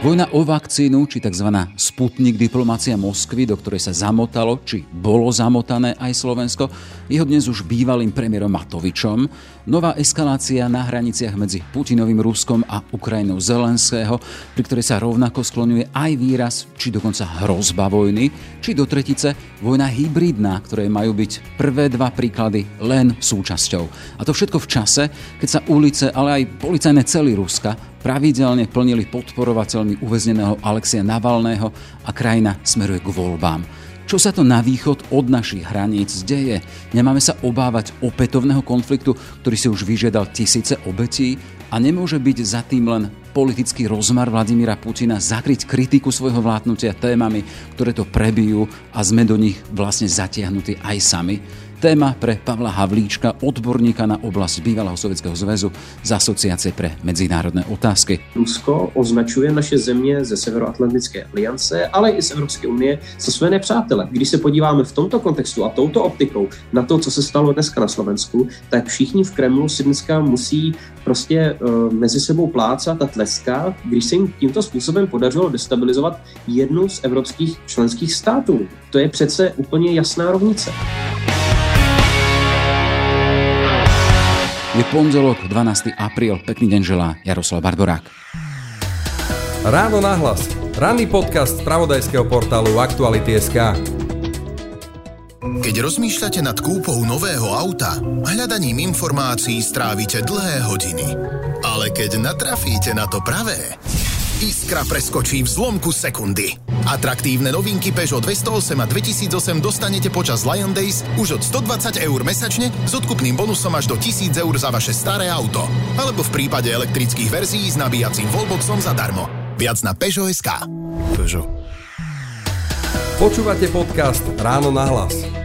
Vojna o vakcínu, či tzv. sputnik diplomácia Moskvy, do ktorej sa zamotalo, či bolo zamotané aj Slovensko, jeho dnes už bývalým premiérom Matovičom. Nová eskalácia na hraniciach medzi Putinovým Ruskom a Ukrajinou Zelenského, pri ktorej sa rovnako skloňuje aj výraz, či dokonca hrozba vojny, či do tretice vojna hybridná, ktoré majú byť prvé dva príklady len súčasťou. A to všetko v čase, keď sa ulice, ale aj policajné celý Ruska pravidelne plnili podporovateľmi uväzneného Alexia Navalného a krajina smeruje k voľbám. Čo sa to na východ od našich hraníc deje? Nemáme sa obávať opätovného konfliktu, ktorý si už vyžiadal tisíce obetí a nemôže byť za tým len politický rozmar Vladimíra Putina zakryť kritiku svojho vládnutia témami, ktoré to prebijú a sme do nich vlastne zatiahnutí aj sami. Téma pre Pavla Havlíčka, odborníka na oblasť bývalého Sovětského zväzu z Asociace pre medzinárodné otázky. Rusko označuje naše země ze Severoatlantické aliance, ale i z Evropské unie za své nepřátele. Když se podíváme v tomto kontextu a touto optikou na to, co se stalo dneska na Slovensku, tak všichni v Kremlu si dneska musí prostě uh, mezi sebou plácat a tleskat, když se jim tímto způsobem podařilo destabilizovat jednu z evropských členských států. To je přece úplně jasná rovnice. Je pondelok, 12. apríl. Pekný deň želá Jaroslav Barborák. Ráno nahlas. Ranný podcast z pravodajského portálu Aktuality.sk Keď rozmýšľate nad kúpou nového auta, hľadaním informácií strávite dlhé hodiny. Ale keď natrafíte na to pravé, Iskra preskočí v zlomku sekundy. Atraktívne novinky Peugeot 208 a 2008 dostanete počas Lion Days už od 120 eur mesačne s odkupným bonusom až do 1000 eur za vaše staré auto. Alebo v prípade elektrických verzií s nabíjacím wallboxom zadarmo. Viac na Peugeot.sk. Peugeot. Počúvate podcast Ráno na hlas.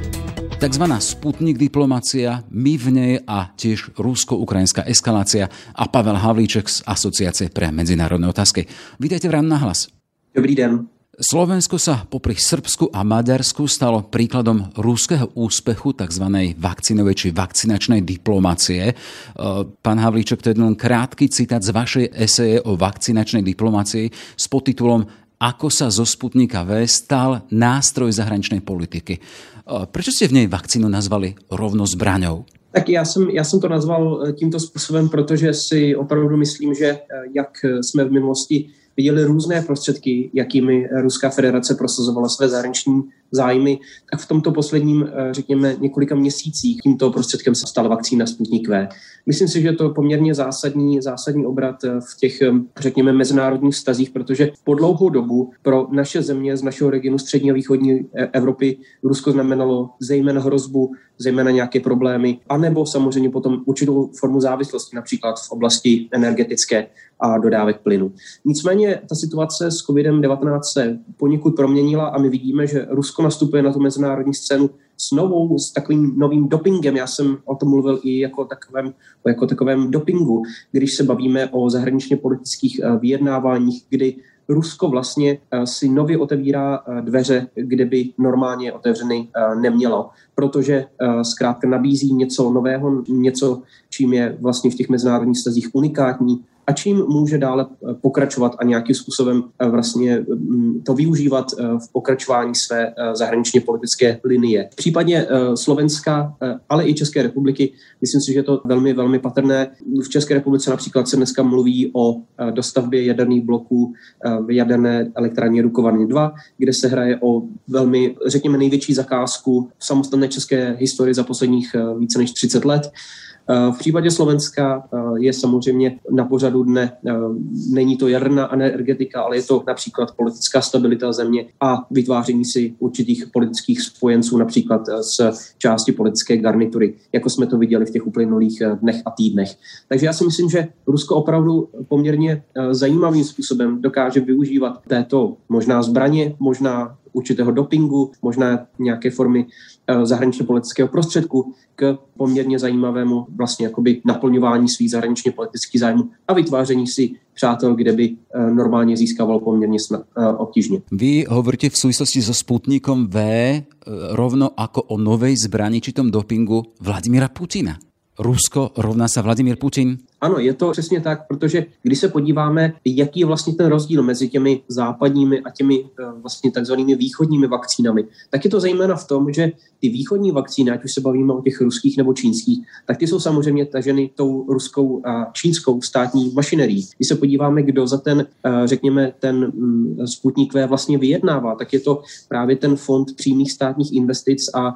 Takzvaná sputnik diplomácia, my v nej a tiež rusko-ukrajinská eskalácia a Pavel Havlíček z Asociácie pre medzinárodné otázky. Vítajte v Rán na hlas. Dobrý den. Slovensko sa popri Srbsku a Maďarsku stalo príkladom ruského úspechu tzv. vakcinovej či vakcinačnej diplomácie. E, pán Havlíček, to je len krátky citát z vašej eseje o vakcinačnej diplomácii s podtitulom Ako sa zo Sputnika V stal nástroj zahraničnej politiky. Proč jste v něj vakcínu nazvali rovno zbraňou? Tak já jsem, já jsem to nazval eh, tímto způsobem, protože si opravdu myslím, že eh, jak jsme v minulosti viděli různé prostředky, jakými Ruská federace prosazovala své zahraniční zájmy, tak v tomto posledním, eh, řekněme, několika měsících tímto prostředkem se stala vakcína Sputnik V. Myslím si, že to je poměrně zásadní, zásadní obrat eh, v těch, eh, řekněme, mezinárodních stazích, protože po dlouhou dobu pro naše země z našeho regionu střední a východní Evropy Rusko znamenalo zejména hrozbu, zejména nějaké problémy, anebo samozřejmě potom určitou formu závislosti, například v oblasti energetické a dodávek plynu. Nicméně ta situace s COVID-19 se poněkud proměnila a my vidíme, že Rusko nastupuje na tu mezinárodní scénu s novou, s takovým novým dopingem. Já jsem o tom mluvil i jako takovém, jako takovém dopingu, když se bavíme o zahraničně politických eh, vyjednáváních, kdy Rusko vlastně eh, si nově otevírá eh, dveře, kde by normálně otevřeny nemělo, protože zkrátka nabízí něco nového, něco, čím je vlastně v těch mezinárodních stazích unikátní, a čím může dále eh, pokračovat a nějakým způsobem eh, vlastně mm, to využívat eh, v pokračování své zahraničně politické linie. V případě Slovenska, ale i České republiky, myslím si, že je to velmi, velmi patrné. V České republice například se dneska mluví o dostavbě jaderných bloků v jaderné elektrárně Dukovany 2, kde se hraje o velmi, řekněme, největší zakázku v samostatné české historii za posledních více než 30 let. Eh, v případě Slovenska eh, je samozřejmě na pořadu dne, eh, není to jaderná energetika, ale je to například politická stabilita země a vytváření si určitých politických spojenců, například z části politické garnitury, jako jsme to viděli v těch uplynulých dnech a týdnech. Takže já si myslím, že Rusko opravdu poměrně zajímavým způsobem dokáže využívat této možná zbraně, možná určitého dopingu, možná nějaké formy eh, zahraničně politického prostředku k poměrně zajímavému vlastně jakoby naplňování svých zahraničně politických zájmů a vytváření si přátel, kde by eh, normálně získával poměrně snad, eh, obtížně. Vy hovoríte v souvislosti so Sputnikom V rovno jako o novej zbrani či tom dopingu Vladimíra Putina. Rusko rovná sa Vladimír Putin? Ano, je to přesně tak, protože když se podíváme, jaký je vlastně ten rozdíl mezi těmi západními a těmi eh, vlastně takzvanými východními vakcínami, tak je to zejména v tom, že ty východní vakcíny, ať už se bavíme o těch ruských nebo čínských, tak ty jsou samozřejmě taženy tou ruskou a čínskou státní mašinerií. Když se podíváme, kdo za ten, eh, řekněme, ten mm, Sputnik V vlastně vyjednává, tak je to právě ten fond přímých státních investic a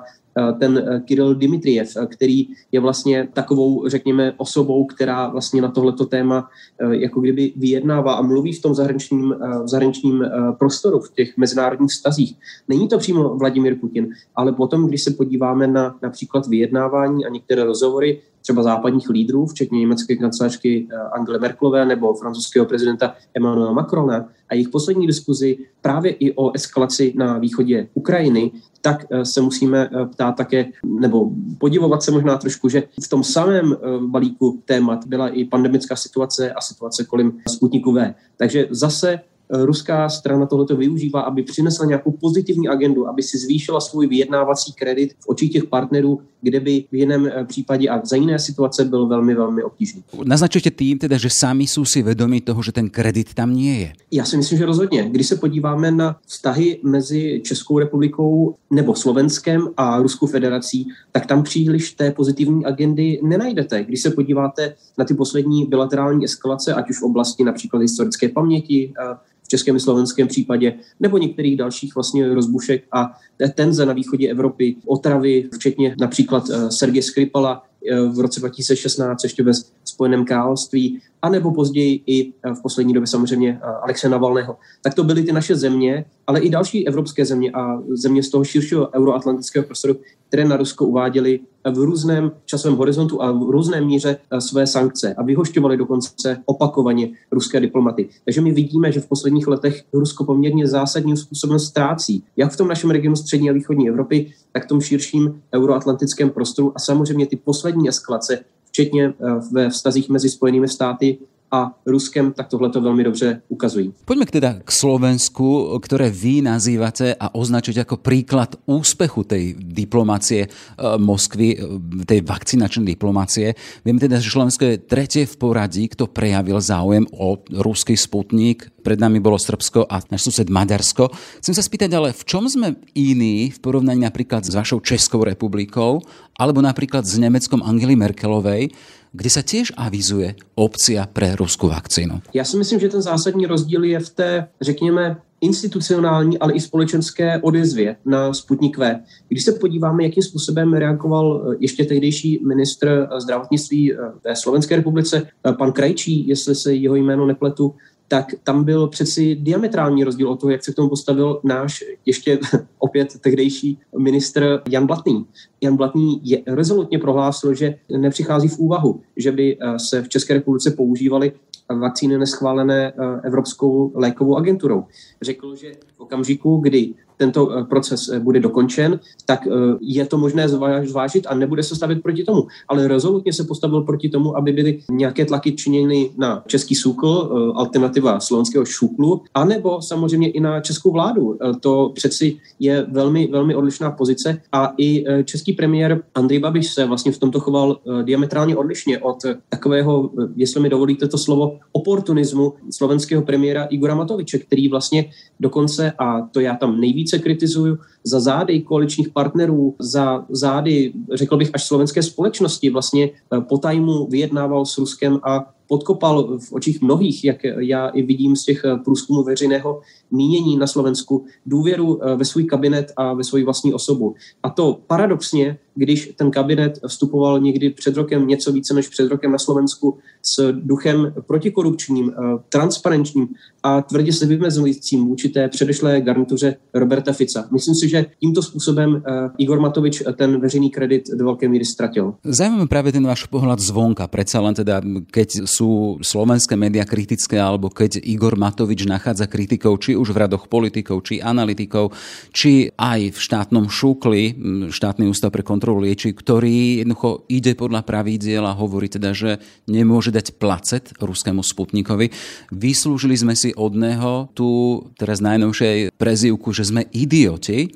ten eh, Kirill Dimitriev, eh, který je vlastně takovou, řekněme, osobou, která vlastně na tohleto téma jako kdyby vyjednává a mluví v tom zahraničním, v zahraničním prostoru, v těch mezinárodních stazích. Není to přímo Vladimir Putin, ale potom, když se podíváme na například vyjednávání a některé rozhovory třeba západních lídrů, včetně německé kancelářky Angely Merkelové nebo francouzského prezidenta Emmanuela Macrona a jejich poslední diskuzi právě i o eskalaci na východě Ukrajiny, tak eh, se musíme eh, ptát také, nebo podivovat se možná trošku, že v tom samém eh, balíku témat byla i pandemická situace a situace kolem Sputniku V. Takže zase ruská strana tohleto využívá, aby přinesla nějakou pozitivní agendu, aby si zvýšila svůj vyjednávací kredit v očích těch partnerů, kde by v jiném eh, případě a za jiné situace byl velmi, velmi obtížný. Naznačujete tým teda, že sami jsou si vědomí toho, že ten kredit tam nie je? Já si myslím, že rozhodně. Když se podíváme na vztahy mezi Českou republikou nebo Slovenskem a Ruskou federací, tak tam příliš té pozitivní agendy nenajdete. Když se podíváte na ty poslední bilaterální eskalace, ať už v oblasti například historické paměti, eh, českém i slovenském případě, nebo některých dalších vlastně rozbušek a tenze na východě Evropy, otravy, včetně například uh, Sergeje Skripala uh, v roce 2016 ještě ve Spojeném království, anebo později i uh, v poslední době samozřejmě Alexe Navalného. Tak to byly ty naše země, ale i další evropské země a země z toho širšího euroatlantického prostoru, které na Rusko uváděly v různém časovém horizontu a v různém míře eh, své sankce a vyhošťovali dokonce opakovaně ruské diplomaty. Takže my vidíme, že v posledních letech Rusko poměrně zásadním způsobem ztrácí, jak v tom našem regionu střední a východní Evropy, tak v tom širším euroatlantickém prostoru a samozřejmě ty poslední eskalace, včetně eh, ve vztazích mezi Spojenými státy a Ruskem, tak tohle to velmi dobře ukazují. Pojďme k teda k Slovensku, které vy nazýváte a označujete jako příklad úspěchu tej diplomacie eh, Moskvy, eh, tej vakcinačnej diplomacie. Víme teda, že Slovensko je tretie v poradí, kto prejavil záujem o ruský sputnik. Pred nami bolo Srbsko a náš sused Maďarsko. Chcem sa spýtať, ale v čom sme iní v porovnaní napríklad s vašou Českou republikou alebo napríklad s Nemeckom Angely Merkelovej, kde se těž avizuje opcia pre ruskou vakcínu. Já si myslím, že ten zásadní rozdíl je v té, řekněme, institucionální, ale i společenské odezvě na Sputnik V. Když se podíváme, jakým způsobem reagoval eh, ještě tehdejší ministr eh, zdravotnictví ve Slovenské republice, eh, pan Krajčí, jestli se jeho jméno nepletu, tak tam byl přeci diametrální rozdíl od toho, jak se k tomu postavil náš ještě opět tehdejší ministr Jan Blatný. Jan Blatný je rezolutně prohlásil, že nepřichází v úvahu, že by eh, se v České republice používaly vakcíny neschválené eh, Evropskou lékovou agenturou. Řekl, že v okamžiku, kdy tento eh, proces eh, bude dokončen, tak eh, je to možné zvážit a nebude se stavit proti tomu. Ale rezolutně se postavil proti tomu, aby byly nějaké tlaky činěny na český SÚKL, alternativa slovenského šuklu, anebo samozřejmě i na českou vládu. To přeci je velmi, velmi odlišná pozice a i český premiér Andrej Babiš se vlastně v tomto choval diametrálně odlišně od takového, jestli mi dovolíte to slovo, oportunismu slovenského premiéra Igora Matoviče, který vlastně dokonce, a to já tam nejvíc více kritizuju za zády koaličních partnerů, za zády, řekl bych, až slovenské společnosti. Vlastně eh, po tajmu vyjednával s Ruskem a podkopal v očích mnohých, jak já i vidím z těch eh, průzkumů veřejného mínění na Slovensku, důvěru eh, ve svůj kabinet a ve svoji vlastní osobu. A to paradoxně, když ten kabinet vstupoval někdy před rokem, něco více než před rokem na Slovensku, s duchem protikorupčním, eh, transparentním a tvrdě se vymezujícím vůči té předešlé garnituře Roberta Fica. Myslím si, že tímto způsobem Igor Matovič ten veřejný kredit do velké míry ztratil. Zajímavý právě ten váš pohled zvonka. Predsa len teda, keď sú slovenské média kritické, alebo keď Igor Matovič nachádza kritikov, či už v radoch politikov, či analytikov, či aj v štátnom šúkli, štátny ústav pre kontrolu lieči, ktorý jednoducho ide podľa pravidiel a hovorí teda, že nemôže dať placet ruskému Sputnikovi. Vyslúžili sme si od neho tu teraz najnovšej prezivku, že sme idioti.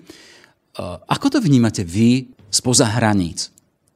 Ako to vnímate vy spoza hraníc?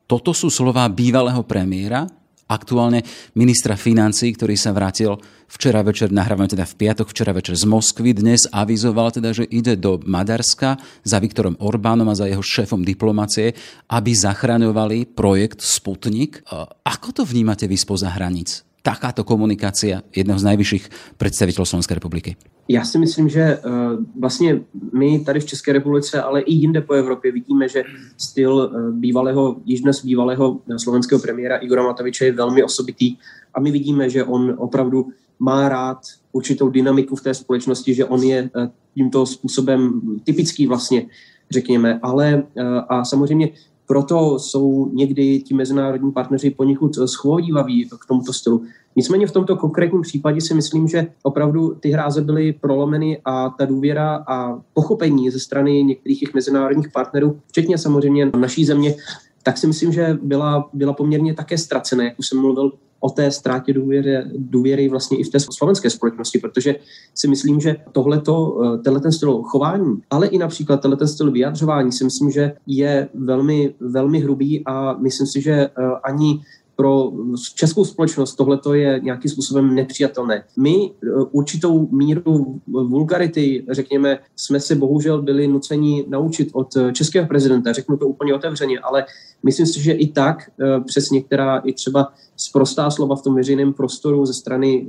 Toto sú slova bývalého premiéra, aktuálne ministra financí, ktorý sa vrátil včera večer, nahrávame teda v piatok, včera večer z Moskvy, dnes avizoval teda, že ide do Maďarska za Viktorom Orbánom a za jeho šéfom diplomacie, aby zachraňovali projekt Sputnik. Ako to vnímate vy spoza hraníc? Takáto komunikácia jedného z najvyšších predstaviteľov Slovenskej republiky. Já si myslím, že uh, vlastně my tady v České republice, ale i jinde po Evropě vidíme, že styl uh, bývalého, již dnes bývalého eh, slovenského premiéra Igora Matoviče je velmi osobitý a my vidíme, že on opravdu má rád určitou dynamiku v té společnosti, že on je tímto způsobem typický vlastně, řekněme, ale a samozřejmě proto jsou někdy ti mezinárodní partneři poněkud schovývaví k tomuto stylu. Nicméně v tomto konkrétním případě si myslím, že opravdu ty hráze byly prolomeny a ta důvěra a pochopení ze strany některých těch mezinárodních partnerů, včetně samozřejmě naší země, tak si myslím, že byla, byla poměrně také ztracená, jak už jsem mluvil o té ztrátě důvěry, důvěry vlastně i v té slovenské společnosti, protože si myslím, že tohleto, eh, tenhle ten styl chování, ale i například tenhle ten styl vyjadřování si myslím, že je velmi, velmi hrubý a myslím si, že eh, ani pro českou společnost tohle je nějakým způsobem nepřijatelné. My eh, určitou míru vulgarity, řekněme, jsme se bohužel byli nuceni naučit od českého prezidenta, řeknu to úplně otevřeně, ale myslím si, že i tak přes některá i třeba sprostá slova v tom veřejném prostoru ze strany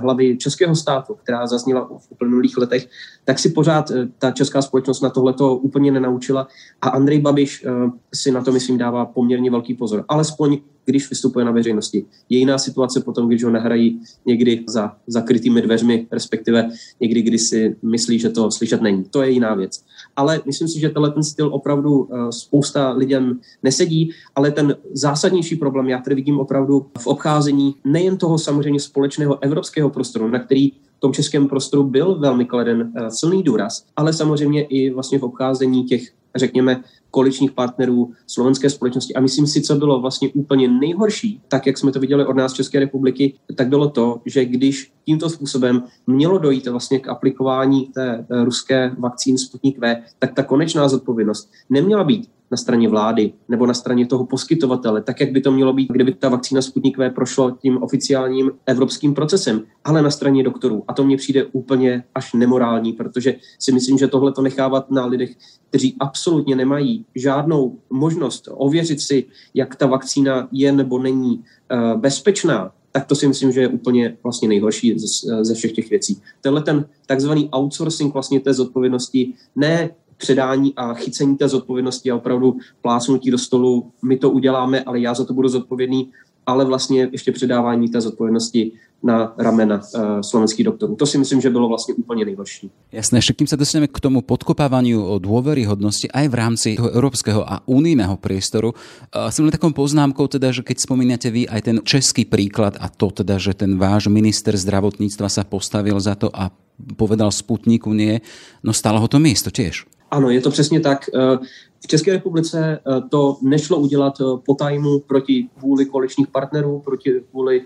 hlavy českého státu, která zazněla v uplynulých letech, tak si pořád ta česká společnost na tohleto úplně nenaučila a Andrej Babiš si na to, myslím, dává poměrně velký pozor. Alespoň když vystupuje na veřejnosti. Je jiná situace potom, když ho nahrají někdy za zakrytými dveřmi, respektive někdy, kdy si myslí, že to slyšet není. To je jiná věc. Ale myslím si, že tenhle ten styl opravdu eh, spousta lidem nesedí, ale ten zásadnější problém já tady vidím opravdu v obcházení nejen toho samozřejmě společného evropského prostoru, na který v tom českém prostoru byl velmi kleden eh, silný důraz, ale samozřejmě i vlastně v obcházení těch, řekněme, koaličních partnerů slovenské společnosti. A myslím si, co bylo vlastně úplně nejhorší, tak jak jsme to viděli od nás České republiky, tak bylo to, že když tímto způsobem mělo dojít vlastně k aplikování té eh, ruské vakcíny Sputnik V, tak ta konečná zodpovědnost neměla být na straně vlády nebo na straně toho poskytovatele, tak jak by to mělo být, kdyby ta vakcína Sputnik V prošla tím oficiálním evropským procesem, ale na straně doktorů. A to mně přijde úplně až nemorální, protože si myslím, že tohle to nechávat na lidech, kteří absolutně nemají žádnou možnost ověřit si, jak ta vakcína je nebo není uh, bezpečná, tak to si myslím, že je úplně vlastně nejhorší ze, ze všech těch věcí. Tenhle ten takzvaný outsourcing vlastně té zodpovědnosti ne předání a chycení té zodpovědnosti a opravdu plásnutí do stolu, my to uděláme, ale já za to budu zodpovědný, ale vlastně ještě předávání té zodpovědnosti na ramena uh, slovenských doktorů. To si myslím, že bylo vlastně úplně nejhorší. Jasné, však kým sa dostaneme k tomu podkopávaniu o dôveryhodnosti aj v rámci toho európskeho a unijného priestoru, uh, len takou poznámkou teda, že keď spomínate vy aj ten český príklad a to teda, že ten váš minister zdravotníctva sa postavil za to a povedal Sputniku nie, no stalo ho to miesto tiež. Ano, je to přesně tak. Eh, v České republice eh, to nešlo udělat eh, po tajmu proti vůli koaličních partnerů, proti vůli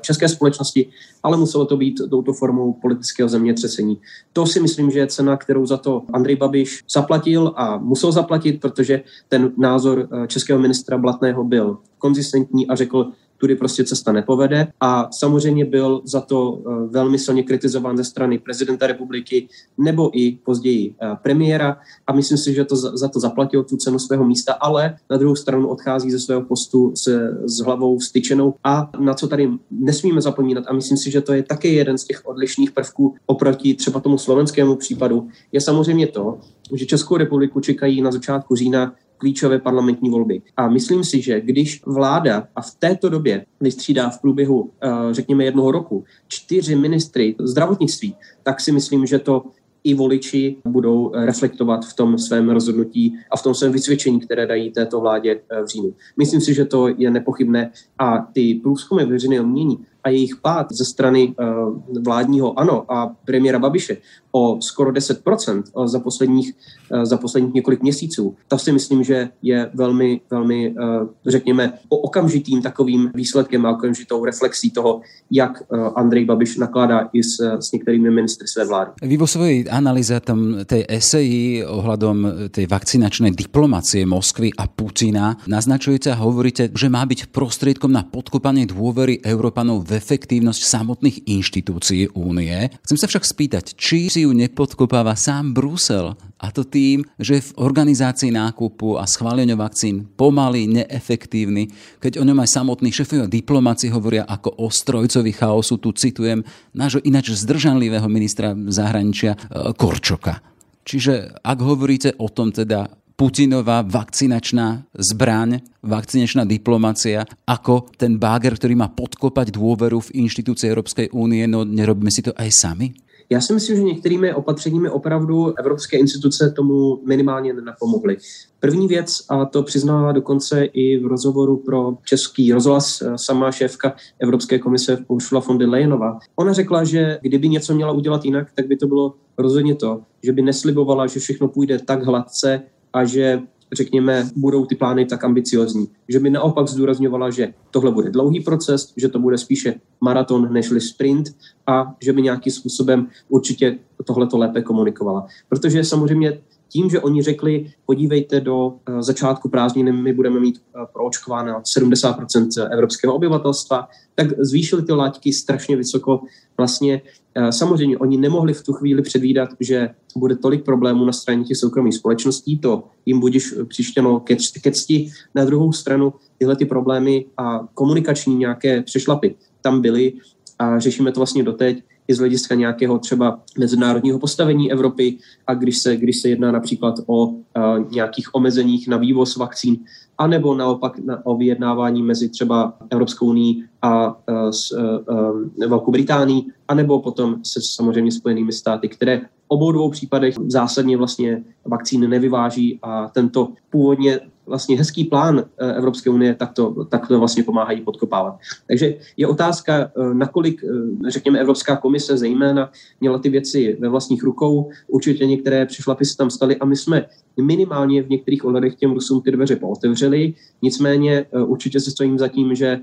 české společnosti, ale muselo to být touto formou politického zemětřesení. To si myslím, že je cena, kterou za to Andrej Babiš zaplatil a musel zaplatit, protože ten názor českého ministra Blatného byl konzistentní a řekl, tudy prostě cesta nepovede. A samozřejmě byl za to eh, velmi silně kritizován ze strany prezidenta republiky nebo i později eh, premiéra a myslím si, že to za to zaplatil tu cenu svého místa, ale na druhou stranu odchází ze svého postu s, s hlavou styčenou a na co tady nesmíme zapomínat a myslím si, že to je také jeden z těch odlišných prvků oproti třeba tomu slovenskému případu, je samozřejmě to, že Českou republiku čekají na začátku října klíčové parlamentní volby. A myslím si, že když vláda a v této době vystřídá v průběhu, eh, řekněme, jednoho roku čtyři ministry zdravotnictví, tak si myslím, že to i voliči budou reflektovat v tom svém rozhodnutí a v tom svém vysvědčení, které dají této vládě eh, v říjnu. Myslím si, že to je nepochybné a ty průzkumy veřejného mění a jejich pád ze strany uh, vládního ANO a premiéra Babiše o skoro 10% za posledních, za posledních několik měsíců. To si myslím, že je velmi, velmi, řekněme, o okamžitým takovým výsledkem a okamžitou reflexí toho, jak Andrej Babiš nakládá i s, s některými ministry své vlády. Vy vo svojej analýze tam tej eseji ohľadom tej vakcinačnej diplomacie Moskvy a Putina naznačujete a hovoríte, že má byť prostriedkom na podkopanie dôvery Európanov v efektívnosť samotných inštitúcií únie. Chcem sa však spýtať, či si ju nepodkopáva sám Brusel. A to tým, že v organizácii nákupu a schválenia vakcín pomalý, neefektívny, keď o ňom aj samotní šefovia diplomáci hovoria ako o strojcovi chaosu, tu citujem nášho ináč zdržanlivého ministra zahraničia e, Korčoka. Čiže ak hovoríte o tom teda Putinová vakcinačná zbraň, vakcinačná diplomacia, ako ten báger, ktorý má podkopať dôveru v inštitúcie Európskej únie, no nerobíme si to aj sami? Já si myslím, že některými opatřeními opravdu evropské instituce tomu minimálně nenapomohly. První věc, a to přiznala dokonce i v rozhovoru pro český rozhlas eh, sama šéfka Evropské komise Ursula von der Leyenová. Ona řekla, že kdyby něco měla udělat jinak, tak by to bylo rozhodně to, že by neslibovala, že všechno půjde tak hladce a že řekněme, budou ty plány tak ambiciozní. Že by naopak zdůrazňovala, že tohle bude dlouhý proces, že to bude spíše maraton nežli sprint a že by nějakým způsobem určitě tohle to lépe komunikovala. Protože samozřejmě tím, že oni řekli, podívejte do eh, začátku prázdniny, my budeme mít eh, proočkováno 70% evropského obyvatelstva, tak zvýšili ty láťky strašně vysoko. Vlastně eh, samozřejmě oni nemohli v tu chvíli předvídat, že bude tolik problémů na straně těch soukromých společností, to jim budeš přištěno ke, ke cti. Na druhou stranu tyhle ty problémy a komunikační nějaké přešlapy tam byly a řešíme to vlastně doteď i z hlediska nějakého třeba mezinárodního postavení Evropy. A když se, když se jedná například o uh, nějakých omezeních na vývoz vakcín, anebo naopak na, o vyjednávání mezi třeba Evropskou unii a uh, s uh, Velkou Británií, anebo potom se samozřejmě Spojenými státy, které obou dvou případech zásadně vlastně vakcíny nevyváží a tento původně vlastně hezký plán eh, Evropské unie, tak to, tak to vlastně pomáhají podkopávat. Takže je otázka, eh, nakolik, eh, řekněme, Evropská komise zejména měla ty věci ve vlastních rukou. Určitě některé přišlapy se tam staly a my jsme minimálně v některých ohledech těm Rusům ty dveře pootevřeli. Nicméně určitě se stojím za tím, že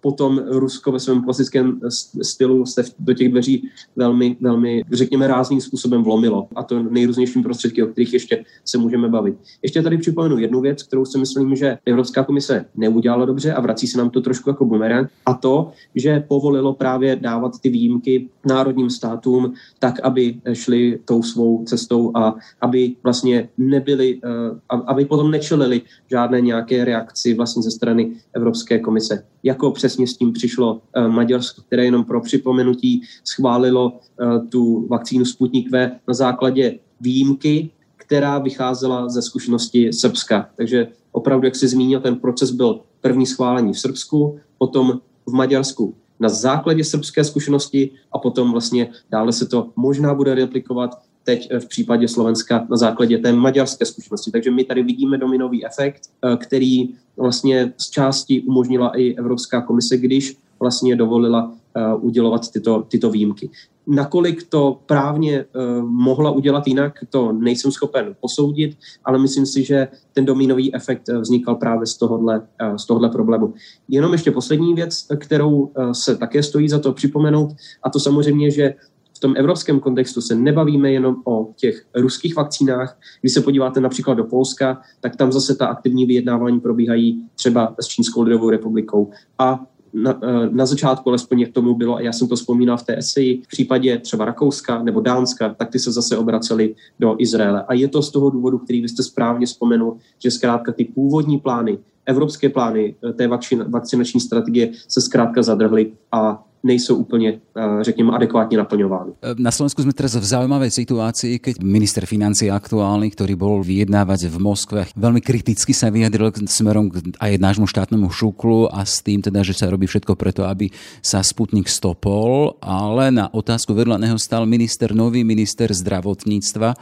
potom Rusko ve svém klasickém stylu se do těch dveří velmi, velmi, řekněme, rázným způsobem vlomilo. A to nejrůznějším prostředky, o kterých ještě se můžeme bavit. Ještě tady připomenu jednu věc, kterou si myslím, že Evropská komise neudělala dobře a vrací se nám to trošku jako bumerang. A to, že povolilo právě dávat ty výjimky národním státům tak, aby šli tou svou cestou a aby vlastně nebyli, eh, aby potom nečelili žádné nějaké reakci vlastně ze strany Evropské komise jako přesně s tím přišlo eh, Maďarsko, které jenom pro připomenutí schválilo eh, tu vakcínu Sputnik V na základě výjimky, která vycházela ze zkušenosti Srbska. Takže opravdu, jak si zmínil, ten proces byl první schválení v Srbsku, potom v Maďarsku na základě srbské zkušenosti a potom vlastně dále se to možná bude replikovat teď v případě Slovenska na základě té maďarské zkušenosti. Takže my tady vidíme dominový efekt, eh, který vlastně z části umožnila i Evropská komise, když vlastně dovolila uh, udělovat tyto, tyto výjimky. Nakolik to právně mohla udělat jinak, to nejsem schopen posoudit, ale myslím si, že ten dominový efekt vznikal právě z tohohle, z tohohle problému. Jenom ještě poslední věc, kterou se také stojí za to připomenout, a to samozřejmě, že v tom evropském kontextu se nebavíme jenom o těch ruských vakcínách. Když se podíváte například do Polska, tak tam zase ta aktivní vyjednávání probíhají třeba s Čínskou lidovou republikou. A na, eh, na začátku alespoň jak tomu bylo, a já jsem to vzpomínal v té eseji, v případě třeba Rakouska nebo Dánska, tak ty se zase obraceli do Izraele. A je to z toho důvodu, který vy jste správně vzpomenul, že zkrátka ty původní plány, evropské plány eh, té vakcinační strategie se zkrátka zadrhly a nejsou úplně, eh, řekněme, adekvátně naplňovány. Na Slovensku sme teraz v zaujímavej situácii, keď minister financí aktuálny, ktorý bol vyjednávať v Moskve, veľmi kriticky sa vyjadril smerom aj nášmu štátnemu šuklu a s tým teda, že sa robí všetko preto, aby sa Sputnik stopol, ale na otázku vedľa neho stal minister, nový minister zdravotníctva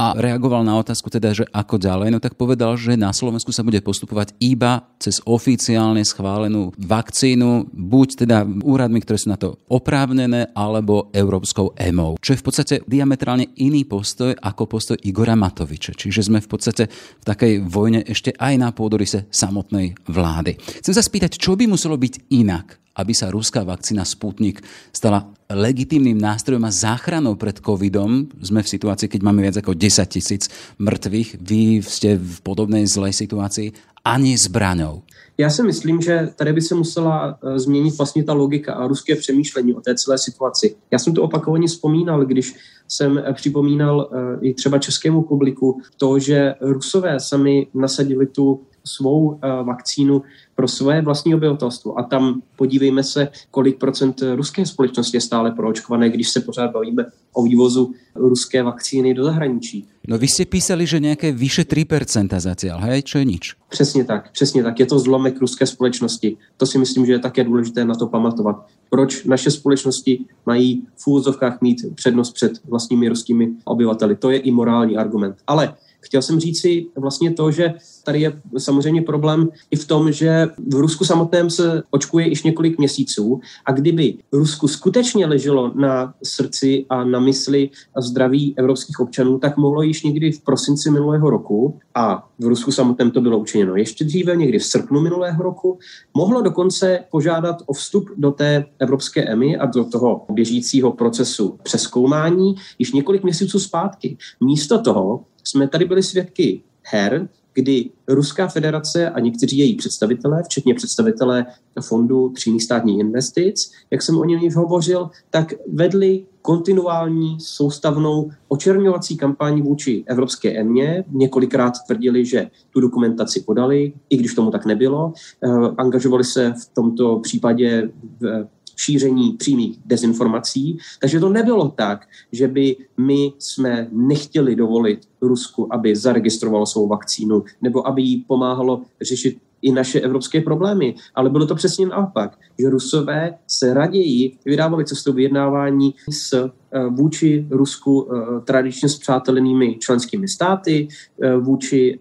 a reagoval na otázku teda, že ako ďalej, no tak povedal, že na Slovensku sa bude postupovať iba cez oficiálne schválenú vakcínu, buď teda úradmi, ktoré sú na to oprávnené, alebo Európskou EMO. Čo je v podstate diametrálne iný postoj ako postoj Igora Matoviča. Čiže sme v podstate v takej vojne ešte aj na pôdorise samotnej vlády. Chcem sa spýtať, čo by muselo byť inak, aby sa ruská vakcína Sputnik stala legitímnym nástrojom a záchranou pred covidom. Sme v situácii, keď máme viac ako 10 tisíc mrtvých. Vy ste v podobnej zlej situácii ani zbraňou. Já si myslím, že tady by se musela eh, změnit vlastně ta logika a ruské přemýšlení o té celé situaci. Já jsem to opakovaně vzpomínal, když jsem eh, připomínal eh, i třeba českému publiku to, že Rusové sami nasadili tu svou vakcínu pro své vlastní obyvatelstvo. A tam podívejme se, kolik procent ruské společnosti je stále proočkované, když se pořád bavíme o vývozu ruské vakcíny do zahraničí. No vy jste písali, že nějaké vyše 3% zatiaľ, hej, čo je nič? Přesně tak, přesně tak. Je to zlomek ruské společnosti. To si myslím, že je také důležité na to pamatovat. Proč naše společnosti mají v úvozovkách mít přednost před vlastními ruskými obyvateli. To je i morální argument. Ale Chtěl jsem říct si vlastně to, že tady je samozřejmě problém i v tom, že v Rusku samotném se očkuje již několik měsíců a kdyby Rusku skutečně leželo na srdci a na mysli a zdraví evropských občanů, tak mohlo již někdy v prosinci minulého roku a v Rusku samotném to bylo učiněno ještě dříve, někdy v srpnu minulého roku, mohlo dokonce požádat o vstup do té evropské EMI a do toho běžícího procesu přeskoumání již několik měsíců zpátky. Místo toho jsme tady byli svědky her, kdy Ruská federace a někteří její představitelé, včetně představitelé fondu přímých státních investic, jak jsem o něm již hovořil, tak vedli kontinuální soustavnou očerňovací kampaň vůči Evropské emě. Několikrát tvrdili, že tu dokumentaci podali, i když tomu tak nebylo. Eh, angažovali se v tomto případě v šíření přímých dezinformací. Takže to nebylo tak, že by my jsme nechtěli dovolit Rusku, aby zaregistrovalo svou vakcínu nebo aby jí pomáhalo řešit i naše evropské problémy. Ale bylo to přesně naopak, že Rusové se raději vydávali cestou vyjednávání s vůči Rusku eh, tradičně zpřátelenými členskými státy, eh, vůči,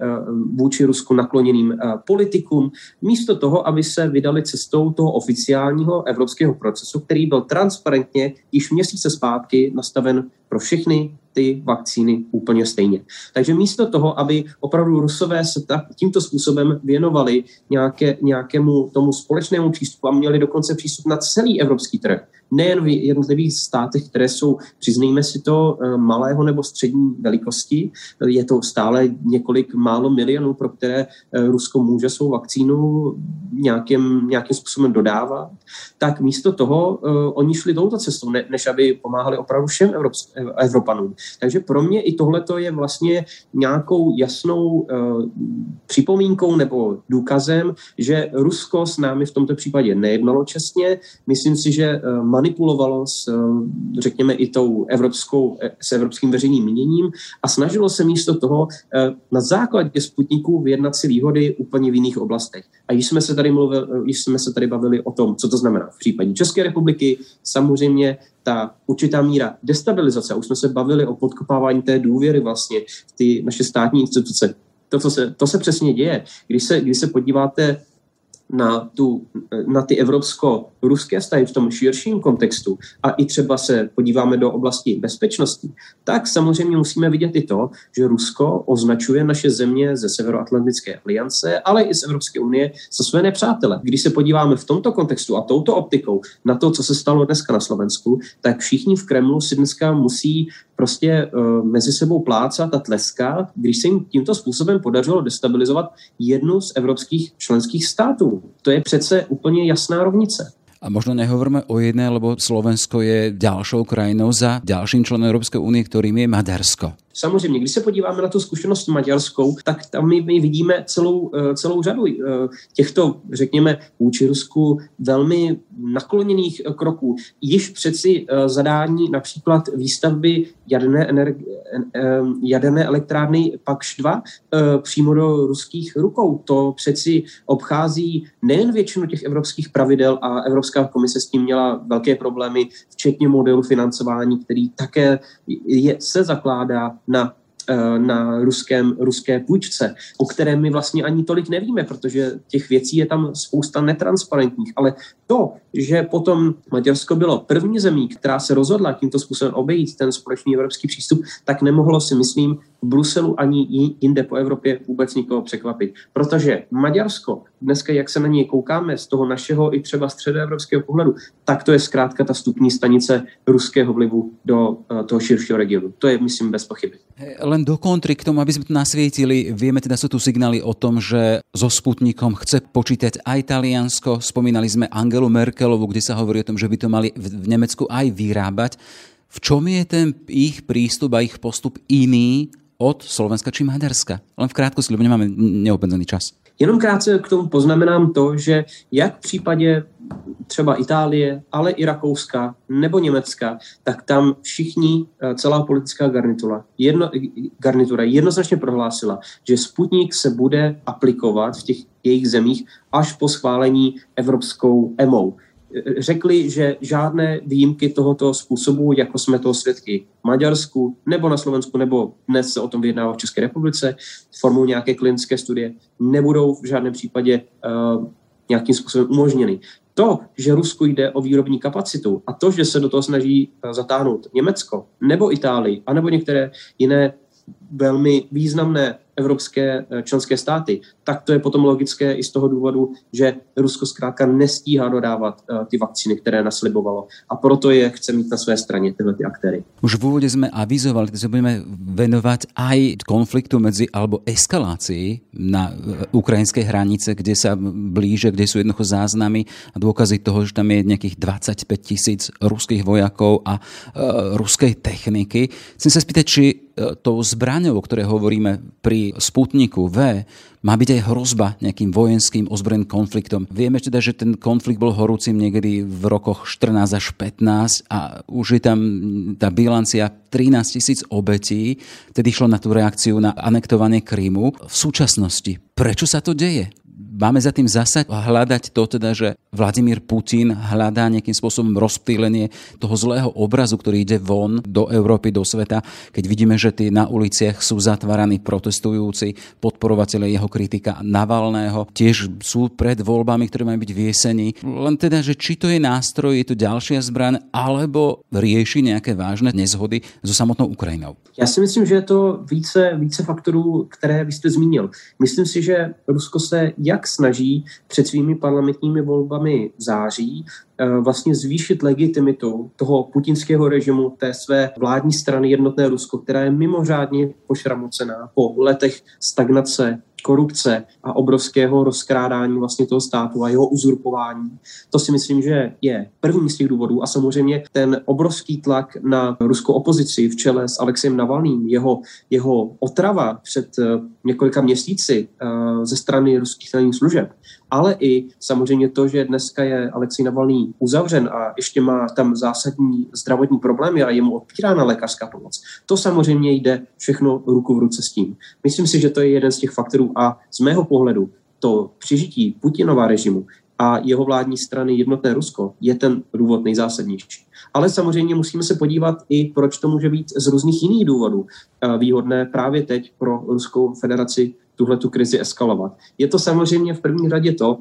vůči Rusku nakloněným politikům, místo toho, aby se vydali cestou toho oficiálního evropského procesu, který byl transparentně již měsíce zpátky nastaven pro všechny ty vakcíny úplně stejně. Takže místo toho, aby opravdu Rusové se tak, tímto způsobem věnovali nějaké, nějakému tomu společnému přístupu a měli dokonce přístup na celý evropský trh, nejen v jednotlivých státech, které jsou, přiznejme si to, eh, malého nebo střední velikosti. Je to stále několik málo milionů, pro které eh, Rusko může svou vakcínu nějakým, nějakým způsobem dodávat. Tak místo toho oni šli touto cestou, ne, než aby pomáhali opravdu všem Evrop- Evropanům. Takže pro mě i tohle je vlastně nějakou jasnou připomínkou nebo důkazem, že Rusko s námi v tomto případě nejednalo čestně. Myslím si, že manipulovalo s, eh, řekněme, i tou evropskou, eh, s evropským veřejným míněním a snažilo se místo toho eh, na základě Sputniku vyjednat si výhody úplně v jiných oblastech. A již jsme se tady, mluvili, již jsme se tady bavili o tom, co to znamená v případě České republiky, samozřejmě ta určitá míra destabilizace, už jsme se bavili o podkopávání té důvěry vlastně v ty naše státní instituce. To, co se, to se přesně děje. Když se, když se podíváte na, tu, na ty evropsko-ruské vztahy v tom širším kontextu a i třeba se podíváme do oblasti bezpečnosti, tak samozřejmě musíme vidět i to, že Rusko označuje naše země ze Severoatlantické aliance, ale i z Evropské unie za své nepřátele. Když se podíváme v tomto kontextu a touto optikou na to, co se stalo dneska na Slovensku, tak všichni v Kremlu si dneska musí prostě uh, mezi sebou plácat a tleskat, když se jim tímto způsobem podařilo destabilizovat jednu z evropských členských států. To je přece úplně jasná rovnice. A možno nehovoríme o jedné, lebo Slovensko je ďalšou krajinou za ďalším členem Európskej únie, ktorým je Maďarsko. Samozřejmě, když se podíváme na tu zkušenost maďarskou, tak tam my, my vidíme celou, eh, celou řadu eh, těchto, řekněme, vůči Rusku velmi nakloněných eh, kroků. Již přeci zadání například výstavby jaderné, energi- jaderné elektrárny PAKŠ 2 přímo do ruských rukou. To přeci obchází nejen většinu těch evropských pravidel a Evropská komise s tím měla velké problémy, včetně modelu financování, který také je, se zakládá na na ruském, ruské půjčce, o které my vlastně ani tolik nevíme, protože těch věcí je tam spousta netransparentních. Ale to, že potom Maďarsko bylo první zemí, která se rozhodla tímto způsobem obejít ten společný evropský přístup, tak nemohlo si myslím v Bruselu ani jinde po Evropě vůbec nikoho překvapit. Protože Maďarsko, dneska jak se na něj koukáme z toho našeho i třeba středoevropského pohledu, tak to je zkrátka ta stupní stanice ruského vlivu do uh, toho širšího regionu. To je, myslím, bez pochyby. Len do kontry k tomu, aby sme to nasvietili, vieme teda, sú tu signály o tom, že so Sputnikom chce počítať aj Taliansko. Spomínali sme Angelu Merkelovu, kde sa hovorí o tom, že by to mali v Nemecku aj vyrábať. V čom je ten ich prístup a ich postup iný od Slovenska či Maďarska? Len v krátkosti, lebo nemáme neobmedzený čas. Jenom krátce k tomu poznamenám to, že jak v případě třeba Itálie, ale i Rakouska nebo Německa, tak tam všichni, eh, celá politická garnitura, jedno, garnitura jednoznačně prohlásila, že Sputnik se bude aplikovat v těch jejich zemích až po schválení evropskou EMou řekli, že žádné výjimky tohoto způsobu, jako jsme toho svědky v Maďarsku nebo na Slovensku, nebo dnes se o tom vyjednává v České republice, formou nějaké klinické studie, nebudou v žádném případě uh, nějakým způsobem umožněny. To, že Rusku jde o výrobní kapacitu a to, že se do toho snaží uh, zatáhnout Německo nebo Itálii, anebo některé jiné velmi významné evropské eh, členské státy, tak to je potom logické i z toho důvodu, že Rusko zkrátka nestíhá dodávat uh, ty vakcíny, které naslibovalo. A proto je chce mít na své straně tyhle ty aktéry. Už v úvode jsme avizovali, že budeme venovat aj konfliktu mezi, alebo eskalácii na eh, ukrajinské hranice, kde se blíže, kde jsou jednoducho záznamy a důkazy toho, že tam je nějakých 25 tisíc ruských vojakov a uh, ruskej techniky. Chcem se spýtať, či tou zbraňou, o které hovoríme pri Sputniku V má byť aj hrozba nejakým vojenským ozbrojeným konfliktom. Vieme teda, že ten konflikt bol horúcim niekedy v rokoch 14 až 15 a už je tam tá bilancia 13 tisíc obetí, tedy šlo na tú reakciu na anektovanie Krymu. V súčasnosti, prečo sa to deje? Máme za tým zase hľadať to teda, že Vladimír Putin hľadá nejakým spôsobom rozptýlenie toho zlého obrazu, ktorý ide von do Európy, do sveta, keď vidíme, že tí na uliciach sú zatváraní protestujúci, podporovateľe jeho kritika Navalného, tiež sú pred voľbami, ktoré majú byť v jeseni. Len teda, že či to je nástroj, je to ďalšia zbraň, alebo rieši nejaké vážne nezhody so samotnou Ukrajinou. Já si myslím, že je to více, více faktorů, které vy jste zmínil. Myslím si, že Rusko se jak snaží před svými parlamentními volbami v září eh, vlastně zvýšit legitimitu toho putinského režimu, té své vládní strany Jednotné Rusko, která je mimořádně pošramocená po letech stagnace korupce a obrovského rozkrádání vlastně toho státu a jeho uzurpování. To si myslím, že je první z těch důvodů a samozřejmě ten obrovský tlak na ruskou opozici v čele s Alexem Navalným, jeho, jeho otrava před eh, několika měsíci uh, ze strany ruských tajných služeb, ale i samozřejmě to, že dneska je Alexej Navalný uzavřen a ještě má tam zásadní zdravotní problémy a je mu odpírána lékařská pomoc. To samozřejmě jde všechno ruku v ruce s tím. Myslím si, že to je jeden z těch faktorů a z mého pohledu to přežití Putinova režimu a jeho vládní strany Jednotné Rusko je ten důvod nejzásadnější. Ale samozřejmě musíme se podívat i, proč to může být z různých jiných důvodů eh, výhodné právě teď pro Ruskou federaci tuhle tu krizi eskalovat. Je to samozřejmě v první řadě to,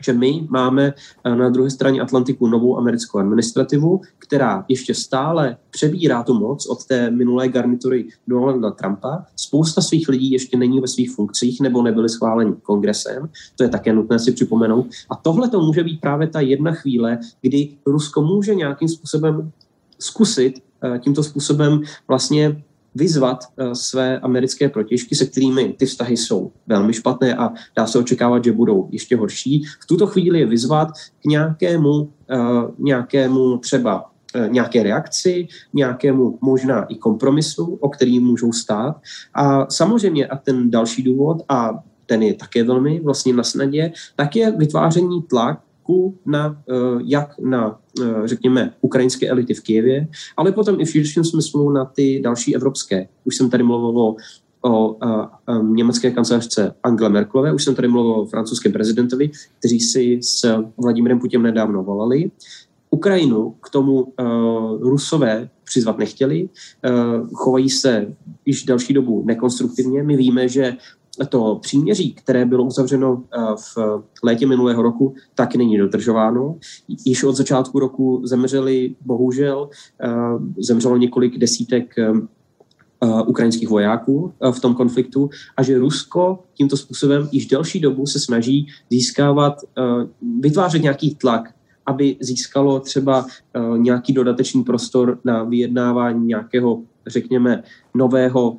že my máme eh, na druhé straně Atlantiku novou americkou administrativu, která ještě stále přebírá tu moc od té minulé garnitury Donalda Trumpa. Spousta svých lidí ještě není ve svých funkcích nebo nebyly schváleni kongresem. To je také nutné si připomenout. A tohle to může být právě ta jedna chvíle, kdy Rusko může nějakým způsobem zkusit eh, tímto způsobem vlastně vyzvat eh, své americké protěžky, se kterými ty vztahy jsou velmi špatné a dá se očekávat, že budou ještě horší. V tuto chvíli je vyzvat k nějakému, eh, nějakému třeba eh, nějaké reakci, nějakému možná i kompromisu, o který můžou stát. A samozřejmě a ten další důvod, a ten je také velmi vlastně na snadě, tak je vytváření tlak tlaku na, eh, jak na, eh, řekněme, ukrajinské elity v Kijevě, ale potom i v širším smyslu na ty další evropské. Už jsem tady mluvil o o německé kancelářce Angele Merkelové, už jsem tady mluvil o francouzském prezidentovi, kteří si s Vladimírem Putinem nedávno volali. Ukrajinu k tomu uh, Rusové přizvat nechtěli, uh, chovají se již další dobu nekonstruktivně. My víme, že to příměří, které bylo uzavřeno v létě minulého roku, tak není dodržováno. Již od začátku roku zemřeli, bohužel, zemřelo několik desítek ukrajinských vojáků v tom konfliktu a že Rusko tímto způsobem již delší dobu se snaží získávat, vytvářet nějaký tlak aby získalo třeba nějaký dodatečný prostor na vyjednávání nějakého, řekněme, nového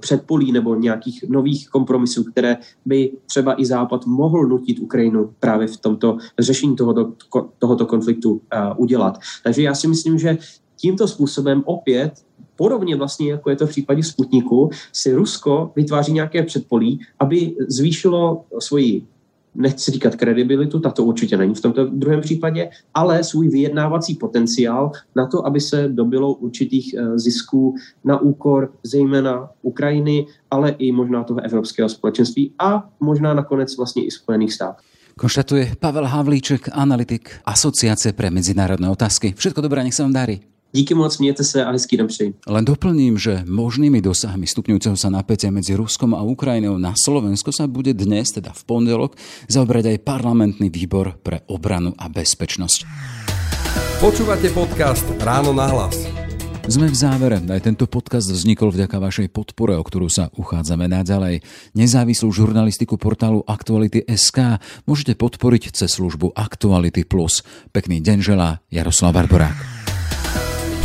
předpolí nebo nějakých nových kompromisů, které by třeba i Západ mohl nutit Ukrajinu právě v tomto řešení tohoto, tohoto konfliktu udělat. Takže já si myslím, že tímto způsobem opět podobně vlastně, jako je to v případě Sputniku, si Rusko vytváří nějaké předpolí, aby zvýšilo svoji nechci říkat kredibilitu, tato určitě není v tomto druhém případě, ale svůj vyjednávací potenciál na to, aby se dobilo určitých eh, zisků na úkor zejména Ukrajiny, ale i možná toho evropského společenství a možná nakonec vlastně i Spojených států. Konštatuje Pavel Havlíček, analytik Asociace pre medzinárodné otázky. Všetko dobré, nech sa vám darí. Díky moc, mějte se a hezký den přeji. Len doplním, že možnými dosahmi stupňujúceho sa napätia medzi Ruskom a Ukrajinou na Slovensko sa bude dnes, teda v pondelok, zaobrať aj parlamentný výbor pre obranu a bezpečnosť. Počúvate podcast Ráno na hlas. Sme v závere. Aj tento podcast vznikol vďaka vašej podpore, o ktorú sa uchádzame naďalej. Nezávislú žurnalistiku portálu Aktuality.sk môžete podporiť cez službu Aktuality+. Pekný deň želá Jaroslav Barborák.